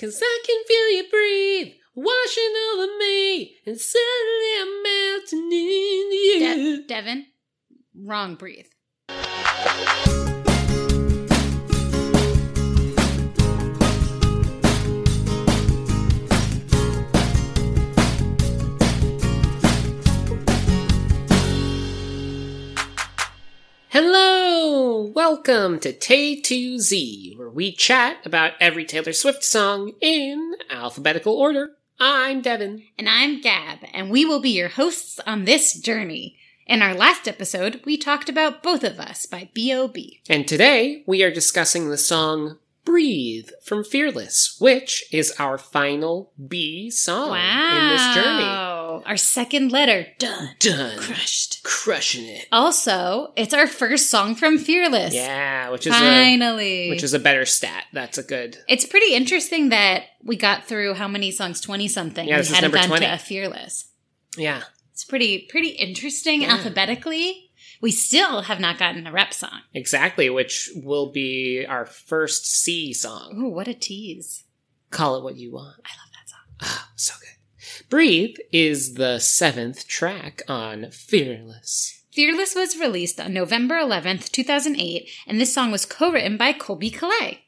Cause I can feel you breathe, washing over me, and suddenly I'm melting into you. De- Devin, wrong breathe. Hello! Welcome to Tay2Z, where we chat about every Taylor Swift song in alphabetical order. I'm Devin. And I'm Gab, and we will be your hosts on this journey. In our last episode, we talked about Both of Us by B.O.B. And today we are discussing the song Breathe from Fearless, which is our final B song in this journey. Our second letter, done. Done. Crushed. Crushing it. Also, it's our first song from Fearless. Yeah, which is a Finally. which is a better stat. That's a good. It's pretty interesting that we got through how many songs? 20 something. Yeah, we this is hadn't number 20. to a Fearless. Yeah. It's pretty pretty interesting Yeah. alphabetically. We still have not gotten a rep song. Exactly, which will be our first C song. Ooh, what a tease. Call it what you want. I love that song. Ah, so good. Breathe is the seventh track on Fearless. Fearless was released on November 11th, 2008, and this song was co-written by Colbie Caillat.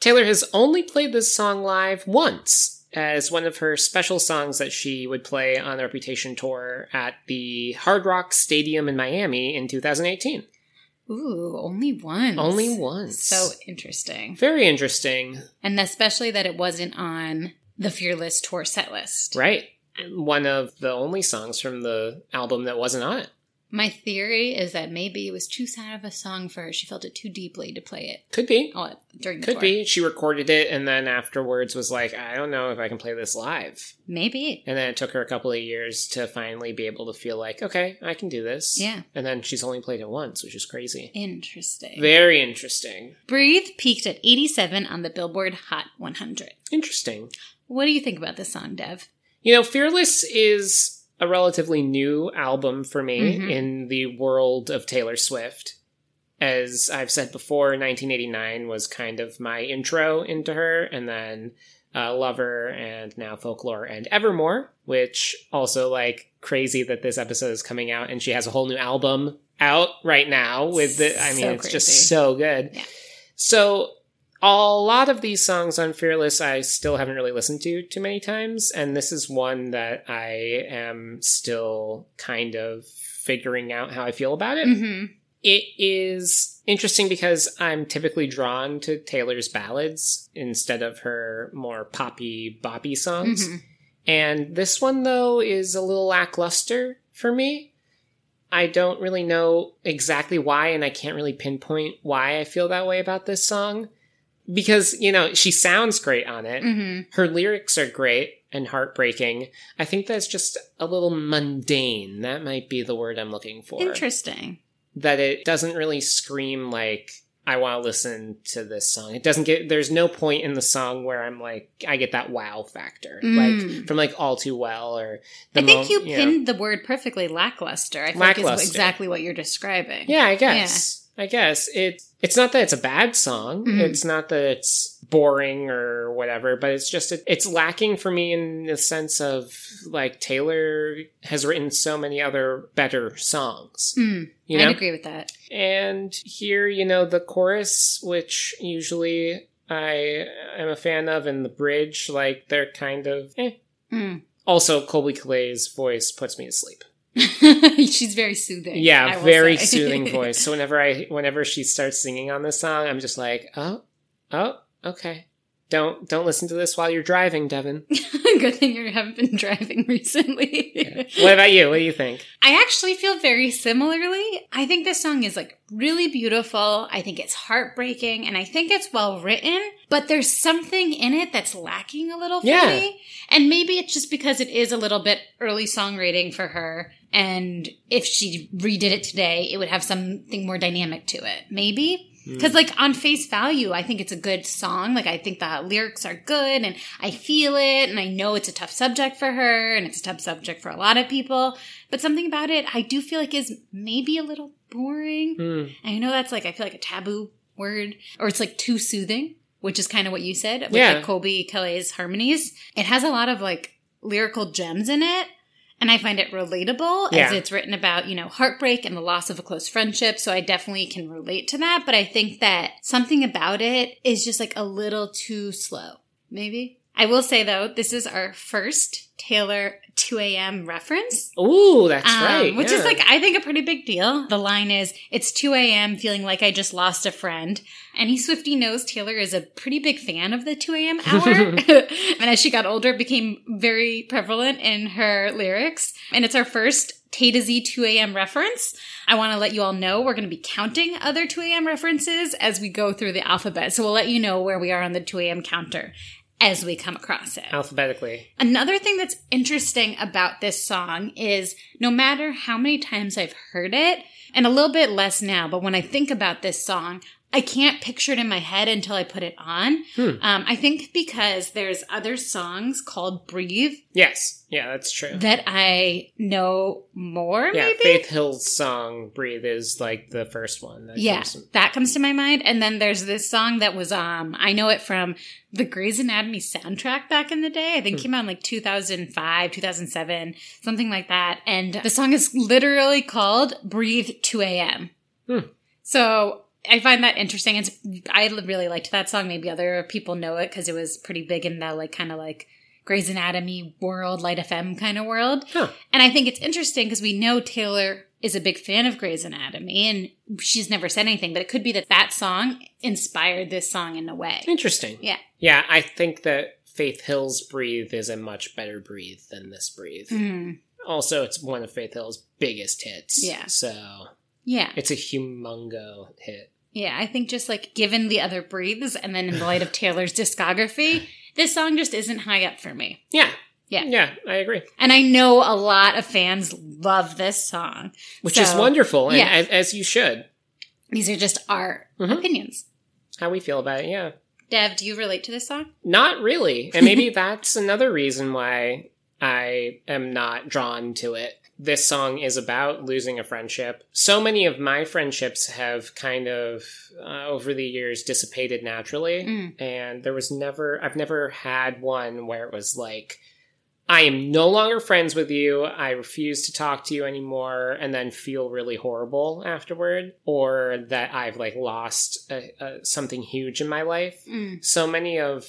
Taylor has only played this song live once as one of her special songs that she would play on the Reputation tour at the Hard Rock Stadium in Miami in 2018. Ooh, only once. Only once. So interesting. very interesting, And especially that it wasn't on the Fearless tour set list. right? One of the only songs from the album that wasn't on it. My theory is that maybe it was too sad of a song for her. She felt it too deeply to play it Could be. oh, during the Could tour. be. She recorded it and then afterwards was like, I don't know if I can play this live. Maybe. And then it took her a couple of years to finally be able to feel like, okay, I can do this. Yeah. And then she's only played it once, which is crazy. Interesting. Very interesting. Breathe peaked at 87 on the Billboard Hot 100. Interesting. What do you think about this song, Dev? You know, Fearless is a relatively new album for me Mhm. in the world of Taylor Swift. As I've said before, 1989 was kind of my intro into her, and then uh, Lover, and now Folklore and Evermore, which also like crazy that this episode is coming out and she has a whole new album out right now with the, I mean, So it's crazy. just so good. Yeah. So a lot of these songs on Fearless I still haven't really listened to too many times, and this is one that I am still kind of figuring out how I feel about it. Mm-hmm. It is interesting because I'm typically drawn to Taylor's ballads instead of her more poppy, boppy songs. Mhm. And this one, though, is a little lackluster for me. I don't really know exactly why, and I can't really pinpoint why I feel that way about this song. Because, you know, she sounds great on it. Mm-hmm. Her lyrics are great and heartbreaking. I think that's just a little mundane. That might be the word I'm looking for. Interesting. That it doesn't really scream like, I want to listen to this song. It doesn't get, there's no point in the song where I'm like, I get that wow factor. Mm. Like, from like All Too Well or the I think Mo- you know. pinned the word perfectly lackluster. I like Lackluster. it's exactly what you're describing. Yeah, I guess. I guess it. It's not that it's a bad song. Mhm. It's not that it's boring or whatever, but it's just it, it's lacking for me in the sense of like Taylor has written so many other better songs. Mm, You know, I'd agree with that. and here you know the chorus, which usually I am a fan of, and the bridge, like they're kind of. Eh. Mm. Also, Colbie Caillat's voice puts me to sleep. She's very soothing. Yeah, very soothing voice. So whenever I whenever she starts singing on this song, I'm just like, oh, oh, okay. Don't don't listen to this while you're driving, Devin. Good thing you haven't been driving recently. what about you? What do you think? I actually feel very similarly. I think this song is like really beautiful. I think it's heartbreaking and I think it's well written, but there's something in it that's lacking a little for Yeah. me. And maybe it's just because it is a little bit early songwriting for her. And if she redid it today, it would have something more dynamic to it. Maybe. Because, like, on face value, I think it's a good song. Like, I think the lyrics are good and I feel it and I know it's a tough subject for her and it's a tough subject for a lot of people. But something about it I do feel like is maybe a little boring. Hmm. And I know that's like, I feel like a taboo word or it's like too soothing. which is kind of what you said with Yeah. like Colbie Caillat's harmonies. It has a lot of like lyrical gems in it. And I find it relatable as it's written about, you know, heartbreak and the loss of a close friendship. So I definitely can relate to that. But I think that something about it is just like a little too slow, maybe. I will say though, this is our first Taylor 2 a.m. reference. Ooh, that's Um, right. Which yeah. is like, I think, a pretty big deal. The line is, it's 2 a.m., feeling like I just lost a friend. And any Swifty knows Taylor is a pretty big fan of the 2 a.m. hour. and as she got older, it became very prevalent in her lyrics. And it's our first Tay to Z 2 a.m. reference. I want to let you all know we're going to be counting other 2 a.m. references as we go through the alphabet. So we'll let you know where we are on the 2 a.m. counter as we come across it. alphabetically. Another thing that's interesting about this song is no matter how many times I've heard it, and a little bit less now, but when I think about this song, I can't picture it in my head until I put it on. Hmm. Um, I think because there's other songs called Breathe Yes. Yeah, that's true. that I know more, yeah, maybe. Faith Hill's song "Breathe" is like the first one. That Yeah, comes to- that comes to my mind. And then there's this song that was um I know it from the Grey's Anatomy soundtrack back in the day. I think Hmm. came out in like 2005, 2007, something like that. And the song is literally called Breathe 2 a.m. Hmm. So I find that interesting. It's I really liked that song. Maybe other people know it because it was pretty big in that like kind of like Grey's Anatomy world, Light FM kind of world. Huh. And I think it's interesting because we know Taylor is a big fan of Grey's Anatomy and she's never said anything, but it could be that that song inspired this song in a way. Interesting. Yeah. Yeah, I think that Faith Hill's "Breathe" is a much better breathe than this "Breathe." Mhm. Also, it's one of Faith Hill's biggest hits. Yeah. So Yeah. it's a humongo hit. Yeah. I think just like given the other breathes and then in the light of Taylor's discography, this song just isn't high up for me. Yeah. Yeah. Yeah, I agree. And I know a lot of fans love this song. Which is wonderful, and yeah. as, as you should. These are just our Mhm. opinions. How we feel about it, yeah. Dev, do you relate to this song? Not really. And maybe that's another reason why I am not drawn to it. This song is about losing a friendship. So many of my friendships have kind of, uh, over the years, dissipated naturally. Mm. And there was never, I've never had one where it was like, I am no longer friends with you. I refuse to talk to you anymore, and then feel really horrible afterward, or that I've like lost a, a, something huge in my life Mm. so many of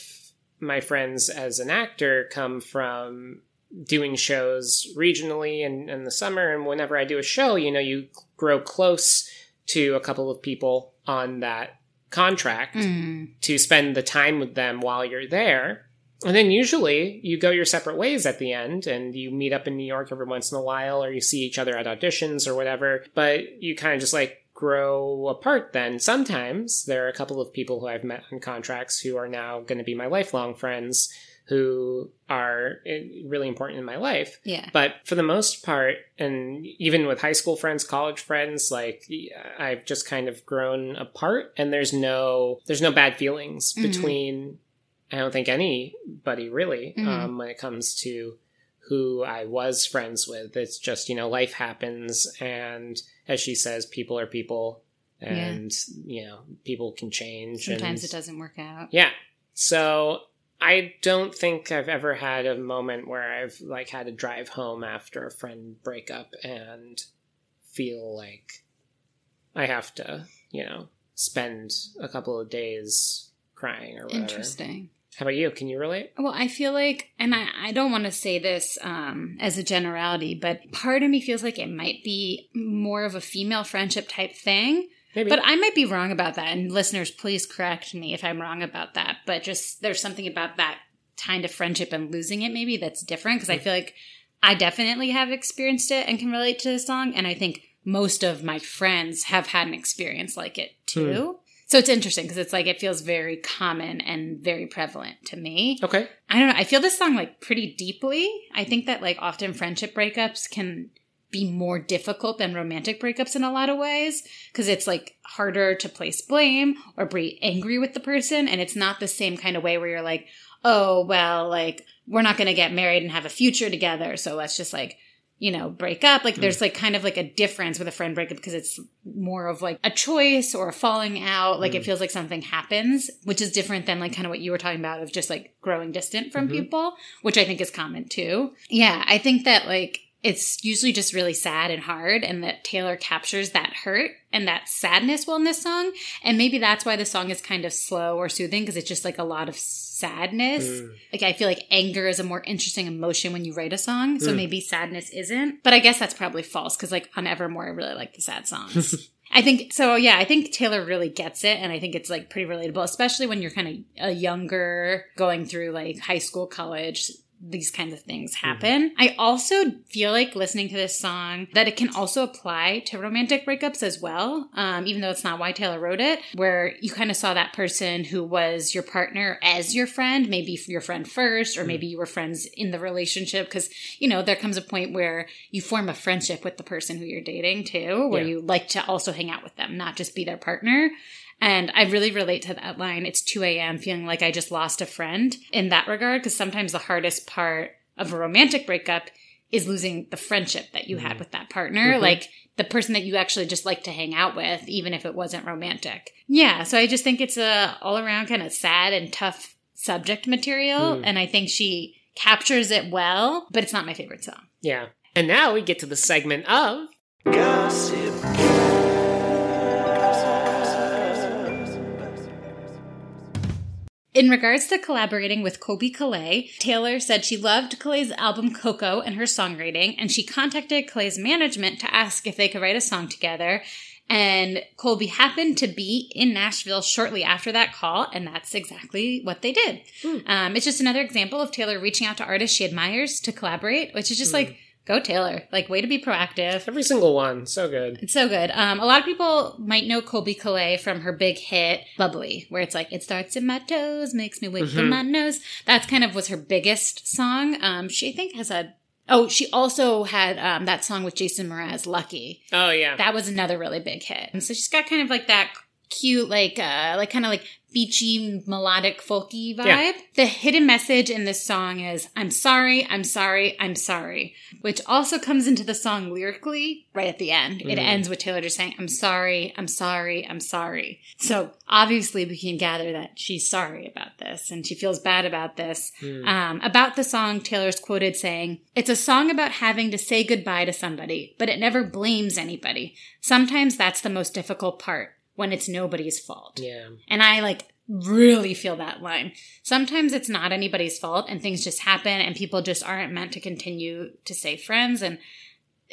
my friends as an actor come from doing shows regionally in, in the summer and whenever i do a show you know you grow close to a couple of people on that contract Mm. to spend the time with them while you're there and then usually you go your separate ways at the end and you meet up in New York every once in a while or you see each other at auditions or whatever. But you kind of just like grow apart then. Sometimes there are a couple of people who I've met on contracts who are now going to be my lifelong friends who are eh, really important in my life. Yeah. But for the most part, and even with high school friends, college friends, like I've just kind of grown apart, and there's no there's no bad feelings Mhm. between. I don't think anybody really Mhm. um, when it comes to who I was friends with. It's just you know life happens, and as she says, people are people, and you know people can change. Sometimes and, it doesn't work out. yeah. So I don't think I've ever had a moment where I've like had to drive home after a friend breakup and feel like I have to, you know, spend a couple of days crying or whatever. Interesting. How about you? Can you relate? Well, I feel like, and I, I don't want to say this um, as a generality, but part of me feels like it might be more of a female friendship type thing. Maybe. But I might be wrong about that. And listeners, please correct me if I'm wrong about that. But just there's something about that kind of friendship and losing it maybe that's different because I feel like I definitely have experienced it and can relate to the song. And I think most of my friends have had an experience like it hmm. too. So it's interesting because it's like it feels very common and very prevalent to me. okay. I don't know. I feel this song like pretty deeply. I think that like often friendship breakups can be more difficult than romantic breakups in a lot of ways because it's like harder to place blame or be angry with the person and it's not the same kind of way where you're like, "Oh, well, like we're not going to get married and have a future together, so let's just like you know, break up. Like there's hmm. like kind of like a difference with a friend breakup because it's more of like a choice or a falling out. Like it hmm. feels like something happens, which is different than like kind of what you were talking about of just like growing distant from mm-hmm. people, which I think is common too. Yeah, I think that like it's usually just really sad and hard and that Taylor captures that hurt and that sadness well in this song. And maybe that's why the song is kind of slow or soothing because it's just like a lot of sadness. Mm. Like I feel like anger is a more interesting emotion when you write a song. So mm. maybe sadness isn't. But I guess that's probably false because like on Evermore, I really like the sad songs. I think so. Yeah, I think Taylor really gets it, and I think it's like pretty relatable, especially when you're kind of a younger, going through like high school, college. These kinds of things happen. I also feel like listening to this song that it can also apply to romantic breakups as well, um, even though it's not why Taylor wrote it, where you kind of saw that person who was your partner as your friend, maybe your friend first, or maybe you were friends in the relationship. Because, you know, there comes a point where you form a friendship with the person who you're dating too, where Yeah. you like to also hang out with them, not just be their partner. And I really relate to that line. It's 2 a.m. feeling like I just lost a friend in that regard. Because sometimes the hardest part of a romantic breakup is losing the friendship that you had mm-hmm. with that partner. Mm-hmm. Like the person that you actually just like to hang out with, even if it wasn't romantic. Yeah. So I just think it's a all around kind of sad and tough subject material. Mm. And I think she captures it well, but it's not my favorite song. Yeah. And now we get to the segment of Gossip. In regards to collaborating with Colbie Caillat, Taylor said she loved Caillat's album Coco and her songwriting, and she contacted Caillat's management to ask if they could write a song together. And Colbie happened to be in Nashville shortly after that call, and that's exactly what they did. Um, it's just another example of Taylor reaching out to artists she admires to collaborate, which is just like, go Taylor. Like, way to be proactive. every single one. So good. It's so good. Um, a lot of people might know Colbie Caillat from her big hit "Bubbly," where it's like "It starts in my toes, makes me wiggle Mm-hmm. my nose." That's kind of was her biggest song. Um, she I think has a oh, she also had um, that song with Jason Mraz, "Lucky." Oh yeah. That was another really big hit. And so she's got kind of like that cute, like uh, like kind of like beachy, melodic, folky vibe. Yeah. The hidden message in this song is "I'm sorry, I'm sorry, I'm sorry," which also comes into the song lyrically right at the end. It ends with Taylor just saying, "I'm sorry, I'm sorry, I'm sorry." So obviously, we can gather that she's sorry about this and she feels bad about this. Um, about the song, Taylor's quoted saying, "It's a song about having to say goodbye to somebody, but it never blames anybody. Sometimes that's the most difficult part." When it's nobody's fault. yeah. And I like really feel that line. Sometimes it's not anybody's fault and things just happen and people just aren't meant to continue to stay friends and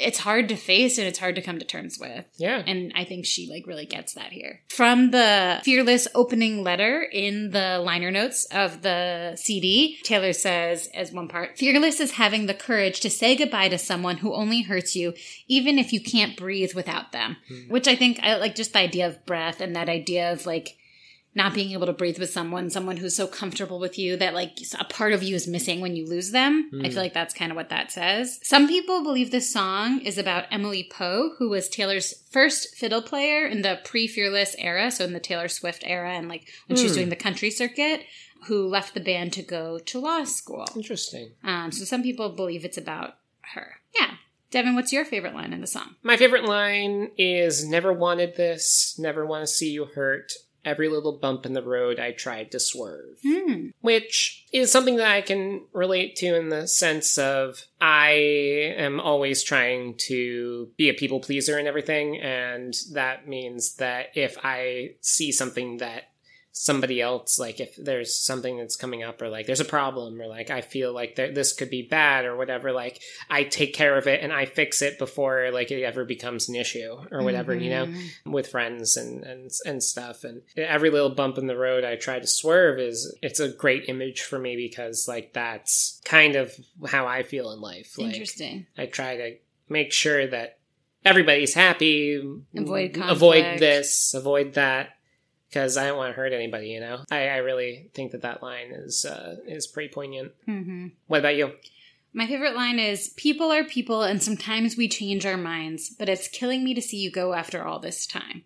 it's hard to face and it's hard to come to terms with. Yeah. And I think she like really gets that here. From the fearless opening letter in the liner notes of the CD, Taylor says as one part, fearless is having the courage to say goodbye to someone who only hurts you, even if you can't breathe without them. Hmm. Which I think I like just the idea of breath and that idea of like not being able to breathe with someone, someone who's so comfortable with you that like a part of you is missing when you lose them. I feel like that's kind of what that says. Some people believe this song is about Emily Poe, who was Taylor's first fiddle player in the pre Fearless era, so in the Taylor Swift era and like when she was doing the country circuit, who left the band to go to law school. Interesting. Um, so some people believe it's about her. Yeah. Devin, what's your favorite line in the song? My favorite line is never wanted this, never want to see you hurt. Every little bump in the road I tried to swerve. Hmm. Which is something that I can relate to in the sense of I am always trying to be a people pleaser and everything. And that means that if I see something that somebody else like if there's something that's coming up or like there's a problem or like i feel like there, this could be bad or whatever like i take care of it and i fix it before like it ever becomes an issue or whatever you know mm-hmm. with friends and, and and stuff. And every little bump in the road i try to swerve is it's a great image for me because like that's kind of how i feel in life. Like Interesting. i try to make sure that everybody's happy Avoid avoid this avoid that because I don't want to hurt anybody. You know, I, I really think that that line is uh, is pretty poignant. Mm-hmm. What about you? My favorite line is People are people, and sometimes we change our minds, but it's killing me to see you go after all this time.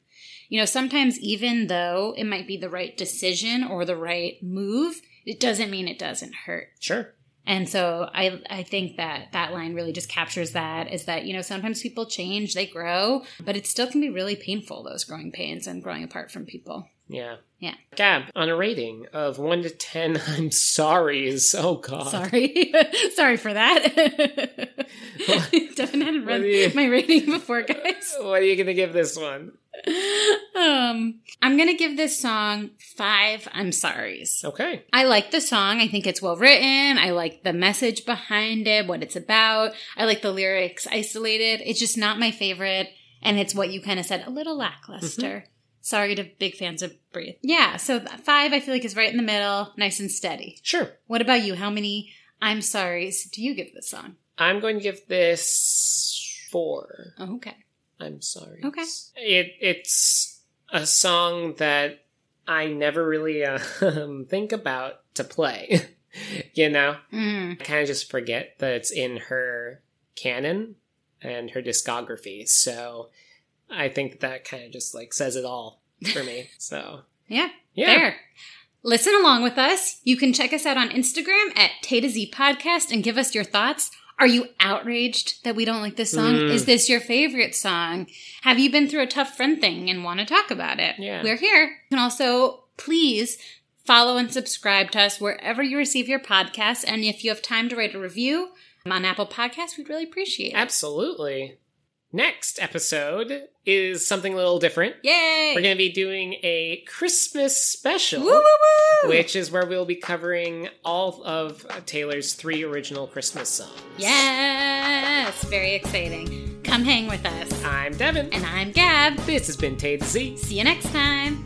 You know, sometimes even though it might be the right decision or the right move, it doesn't mean it doesn't hurt. Sure. And so I I think that that line really just captures that is that you know sometimes people change, they grow, but it still can be really painful those growing pains and growing apart from people. Yeah. Yeah. Gab, on a rating of 1 to 10, I'm sorry is, oh God. Sorry. Sorry for that. Devin hadn't read you- my rating before, guys. What are you going to give this one? Um, I'm going to give this song five I'm sorries. Okay. I like the song. I think it's well written. I like the message behind it, what it's about. I like the lyrics isolated. It's just not my favorite. And it's what you kind of said, a little lackluster. Sorry to big fans of Breathe. Yeah, so five I feel like is right in the middle, nice and steady. Sure. What about you? How many I'm sorry's do you give this song? I'm going to give this 4. Oh, okay. I'm sorry. Okay. It it's a song that I never really um, think about to play. you know, Mm. I kind of just forget that it's in her canon and her discography. So I think that kind of just like says it all for me. So Yeah, yeah, Fair. Listen along with us. You can check us out on Instagram at Tay to Z Podcast and give us your thoughts. Are you outraged that we don't like this song? Mm. Is this your favorite song? Have you been through a tough friend thing and want to talk about it? Yeah. We're here. You can also please follow and subscribe to us wherever you receive your podcasts. And if you have time to write a review on Apple Podcasts, we'd really appreciate it. absolutely. Next episode is something a little different. Yay! We're going to be doing a Christmas special. woo, woo, woo! which is where we'll be covering all of Taylor's three original Christmas songs. Yes! Very exciting. Come hang with us. I'm Devin. And I'm Gab. This has been Tay to Z. See you next time.